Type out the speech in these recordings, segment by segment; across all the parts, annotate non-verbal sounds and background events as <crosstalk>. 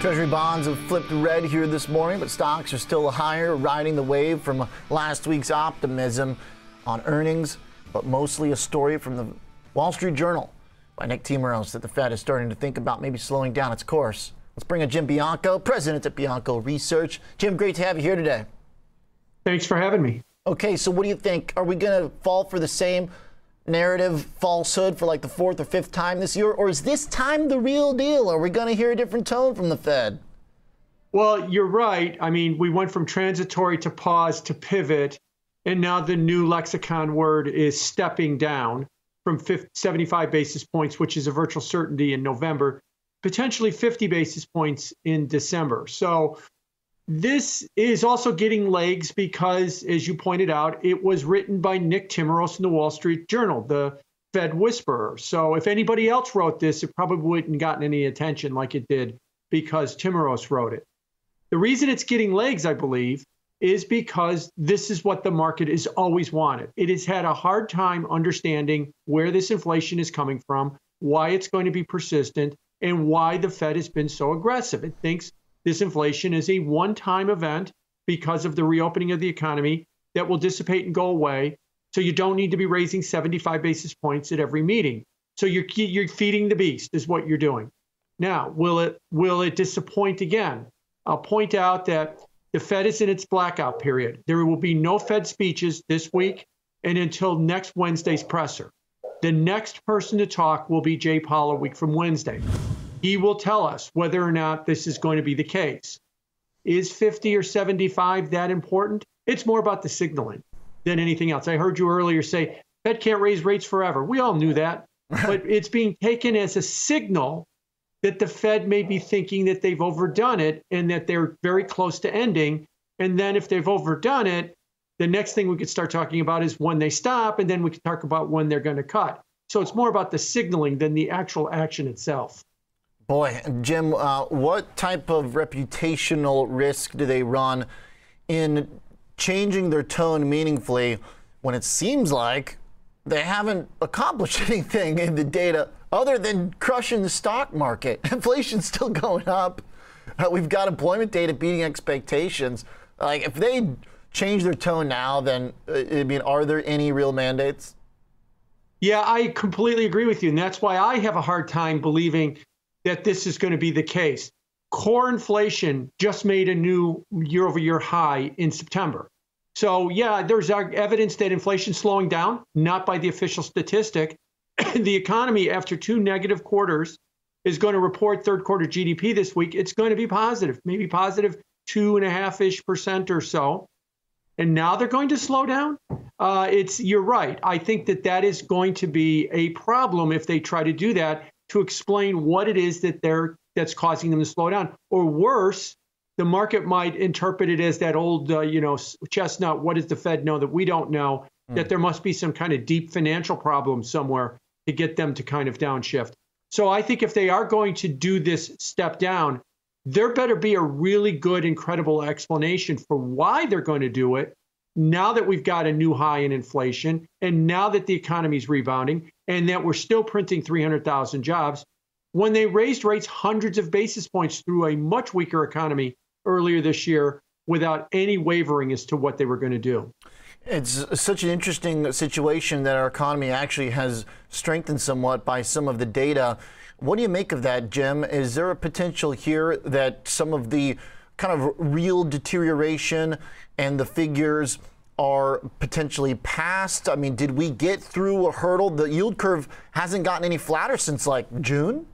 Treasury bonds have flipped red here this morning, but stocks are still higher, riding the wave from last week's optimism on earnings, but mostly a story from the Wall Street Journal by Nick Timiraos that the Fed is starting to think about maybe slowing down its course. Let's bring in Jim Bianco, president at Bianco Research. Jim, great to have you here today. Thanks for having me. Okay, so what do you think? Are we going to fall for the same narrative falsehood for like the fourth or fifth time this year? Or is this time the real deal? Are we going to hear a different tone from the Fed? Well, you're right. I mean, we went from transitory to pause to pivot, and now the new lexicon word is stepping down from 50, 75 basis points, which is a virtual certainty in November, potentially 50 basis points in December. So this is also getting legs because, as you pointed out, it was written by Nick Timiraos in the Wall Street Journal, the Fed whisperer. So if anybody else wrote this, it probably wouldn't gotten any attention like it did because Timiraos wrote it. The reason it's getting legs, I believe, is because this is what the market has always wanted. It has had a hard time understanding where this inflation is coming from, why it's going to be persistent, and why the Fed has been so aggressive. It thinks this inflation is a one time event because of the reopening of the economy that will dissipate and go away. So you don't need to be raising 75 basis points at every meeting. So you're, you're feeding the beast, is what you're doing. Now, will it, will it disappoint again? I'll point out that the Fed is in its blackout period. There will be no Fed speeches this week and until next Wednesday's presser. The next person to talk will be Jay Powell a week from Wednesday. He will tell us whether or not this is going to be the case. Is 50 or 75 that important? It's more about the signaling than anything else. I heard you earlier say Fed can't raise rates forever. We all knew that, but it's being taken as a signal that the Fed may be thinking that they've overdone it and that they're very close to ending. And then if they've overdone it, the next thing we could start talking about is when they stop, and then we could talk about when they're going to cut. So it's more about the signaling than the actual action itself. Boy, Jim, uh, what type of reputational risk do they run in changing their tone meaningfully when it seems like they haven't accomplished <laughs> anything in the data other than crushing the stock market? <laughs> Inflation's still going up. Uh, we've got employment data beating expectations. Like, if they change their tone now, then uh, I mean, are there any real mandates? Yeah, I completely agree with you, and that's why I have a hard time believing that this is going to be the case. Core inflation just made a new year over year high in September. So, yeah, there's evidence that inflation's slowing down, not by the official statistic. <clears throat> the economy, after two negative quarters, is going to report third quarter GDP this week. It's going to be positive, maybe positive two and a half ish percent or so. And now they're going to slow down. Uh, it's you're right. I think that that is going to be a problem if they try to do that to explain what it is that they're that's causing them to slow down. Or worse, the market might interpret it as that old, uh, you know, chestnut. What does the Fed know that we don't know? Mm. That there must be some kind of deep financial problem somewhere to get them to kind of downshift. So I think if they are going to do this step down, there better be a really good, incredible explanation for why they're going to do it now that we've got a new high in inflation and now that the economy is rebounding and that we're still printing 300,000 jobs, when they raised rates hundreds of basis points through a much weaker economy earlier this year without any wavering as to what they were going to do. It's such an interesting situation that our economy actually has strengthened somewhat by some of the data. What do you make of that, Jim? Is there a potential here that some of the kind of real deterioration and the figures are potentially past? I mean, did we get through a hurdle? The yield curve hasn't gotten any flatter since like June.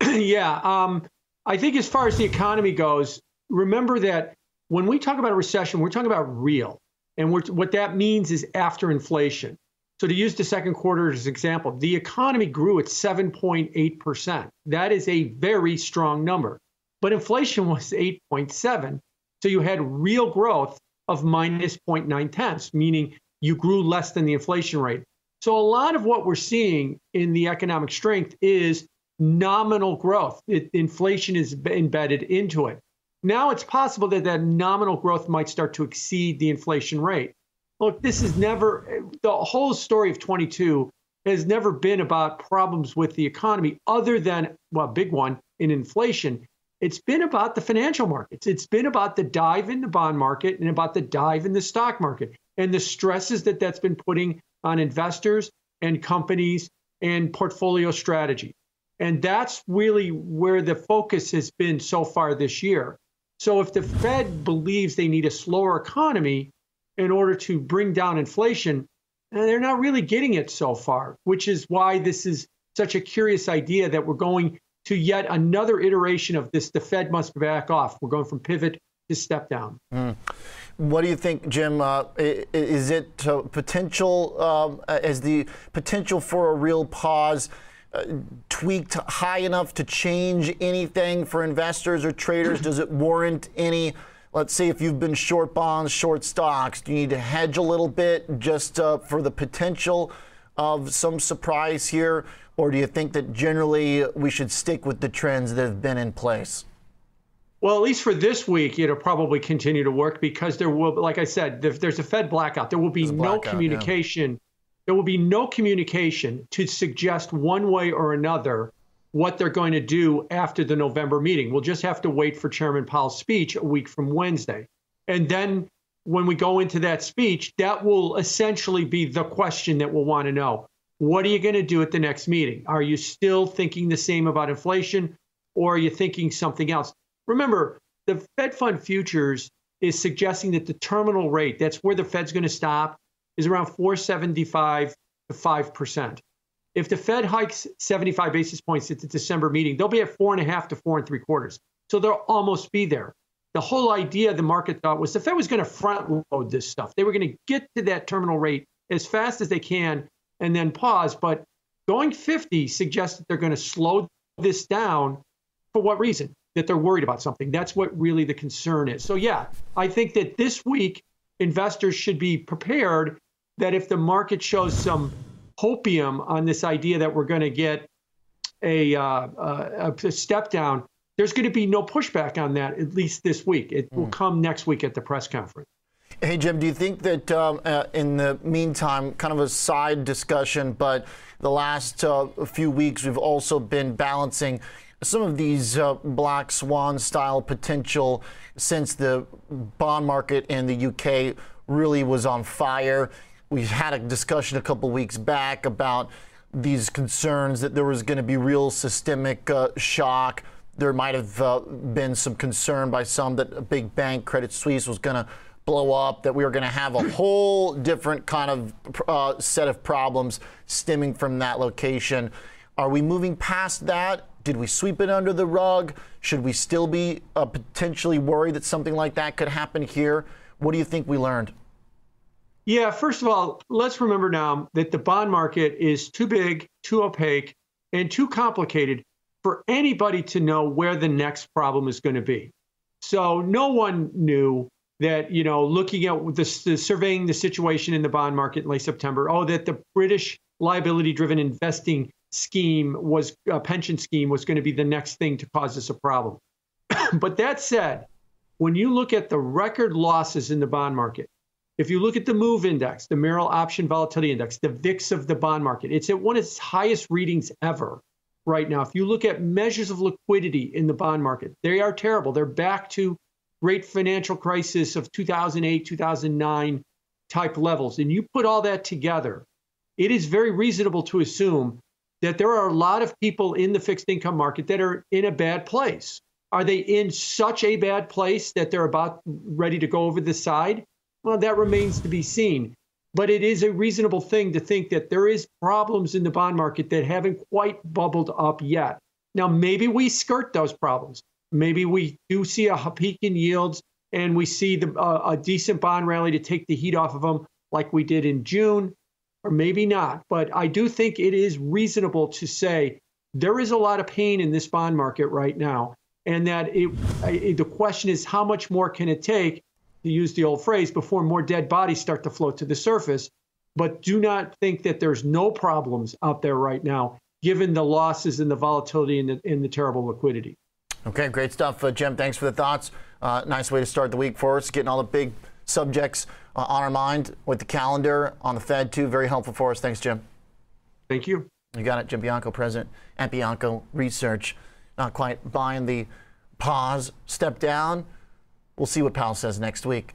<clears throat> yeah, um, I think as far as the economy goes, remember that when we talk about a recession, we're talking about real, and what that means is after inflation. So to use the second quarter as an example, the economy grew at 7.8 percent. That is a very strong number, but inflation was 8.7. So you had real growth of minus 0.9 tenths, meaning you grew less than the inflation rate. So a lot of what we're seeing in the economic strength is nominal growth. It, inflation is embedded into it. Now it's possible that that nominal growth might start to exceed the inflation rate. Look, this is never the whole story of 22 has never been about problems with the economy other than well, big one in inflation. It's been about the financial markets. It's been about the dive in the bond market and about the dive in the stock market and the stresses that that's been putting on investors and companies and portfolio strategy. And that's really where the focus has been so far this year. So if the Fed believes they need a slower economy in order to bring down inflation, eh, they're not really getting it so far, which is why this is such a curious idea that we're going to yet another iteration of this the Fed must back off. We're going from pivot to step down. Mm. What do you think, Jim? Uh, is it uh, potential um, as the potential for a real pause? Uh, tweaked high enough to change anything for investors or traders? <clears throat> Does it warrant any? Let's say if you've been short bonds, short stocks, do you need to hedge a little bit just uh, for the potential of some surprise here? Or do you think that generally we should stick with the trends that have been in place? Well, at least for this week, it'll probably continue to work because there will, like I said, if there's a Fed blackout, there will be no blackout, communication. Yeah. There will be no communication to suggest one way or another what they're going to do after the November meeting. We'll just have to wait for Chairman Powell's speech a week from Wednesday. And then when we go into that speech, that will essentially be the question that we'll want to know. What are you going to do at the next meeting? Are you still thinking the same about inflation or are you thinking something else? Remember, the Fed Fund futures is suggesting that the terminal rate, that's where the Fed's going to stop, is around 475 to 5%. If the Fed hikes 75 basis points at the December meeting, they'll be at four and a half to four and three quarters. So they'll almost be there. The whole idea the market thought was the Fed was going to front load this stuff. They were going to get to that terminal rate as fast as they can and then pause. But going 50 suggests that they're going to slow this down. For what reason? that they're worried about something. That's what really the concern is. So, yeah, I think that this week investors should be prepared that if the market shows some hopium on this idea that we're going to get a, uh, a, step down, there's going to be no pushback on that, at least this week. It mm. will hmm. come next week at the press conference. Hey, Jim, do you think that um, uh, in the meantime, kind of a side discussion, but the last uh, few weeks we've also been balancing some of these uh, black swan style potential since the bond market in the UK really was on fire. We had a discussion a couple weeks back about these concerns that there was going to be real systemic uh, shock. There might have uh, been some concern by some that a big bank, Credit Suisse, was going to blow up, that we were going to have a <clears throat> whole different kind of uh, set of problems stemming from that location. Are we moving past that? Did we sweep it under the rug? Should we still be uh, potentially worried that something like that could happen here? What do you think we learned? Yeah, first of all, let's remember now that the bond market is too big, too opaque, and too complicated for anybody to know where the next problem is going to be. So no one knew that, you know, looking at the, the surveying the situation in the bond market in late September, oh, that the British liability driven investing scheme was a pension scheme was going to be the next thing to cause us a problem. <clears throat> but that said, when you look at the record losses in the bond market, if you look at the MOVE index, the Merrill Option Volatility Index, the VIX of the bond market, it's at one of its highest readings ever right now. If you look at measures of liquidity in the bond market, they are terrible. They're back to great financial crisis of 2008, 2009 type levels. And you put all that together, it is very reasonable to assume that there are a lot of people in the fixed income market that are in a bad place. Are they in such a bad place that they're about ready to go over the side? Well, that remains to be seen. But it is a reasonable thing to think that there is problems in the bond market that haven't quite bubbled up yet. Now, maybe we skirt those problems. Maybe we do see a peak in yields and we see the, uh, a decent bond rally to take the heat off of them, like we did in June or maybe not. But I do think it is reasonable to say there is a lot of pain in this bond market right now. And that it, the question is, how much more can it take, to use the old phrase, before more dead bodies start to float to the surface? But do not think that there's no problems out there right now, given the losses and the volatility and the, and the terrible liquidity. Okay, great stuff, uh, Jim. Thanks for the thoughts. Uh, nice way to start the week for us, getting all the big subjects uh, on our mind with the calendar on the Fed, too. Very helpful for us. Thanks, Jim. Thank you. You got it. Jim Bianco, president at Bianco Research. Not quite buying the pause, step down. We'll see what Powell says next week.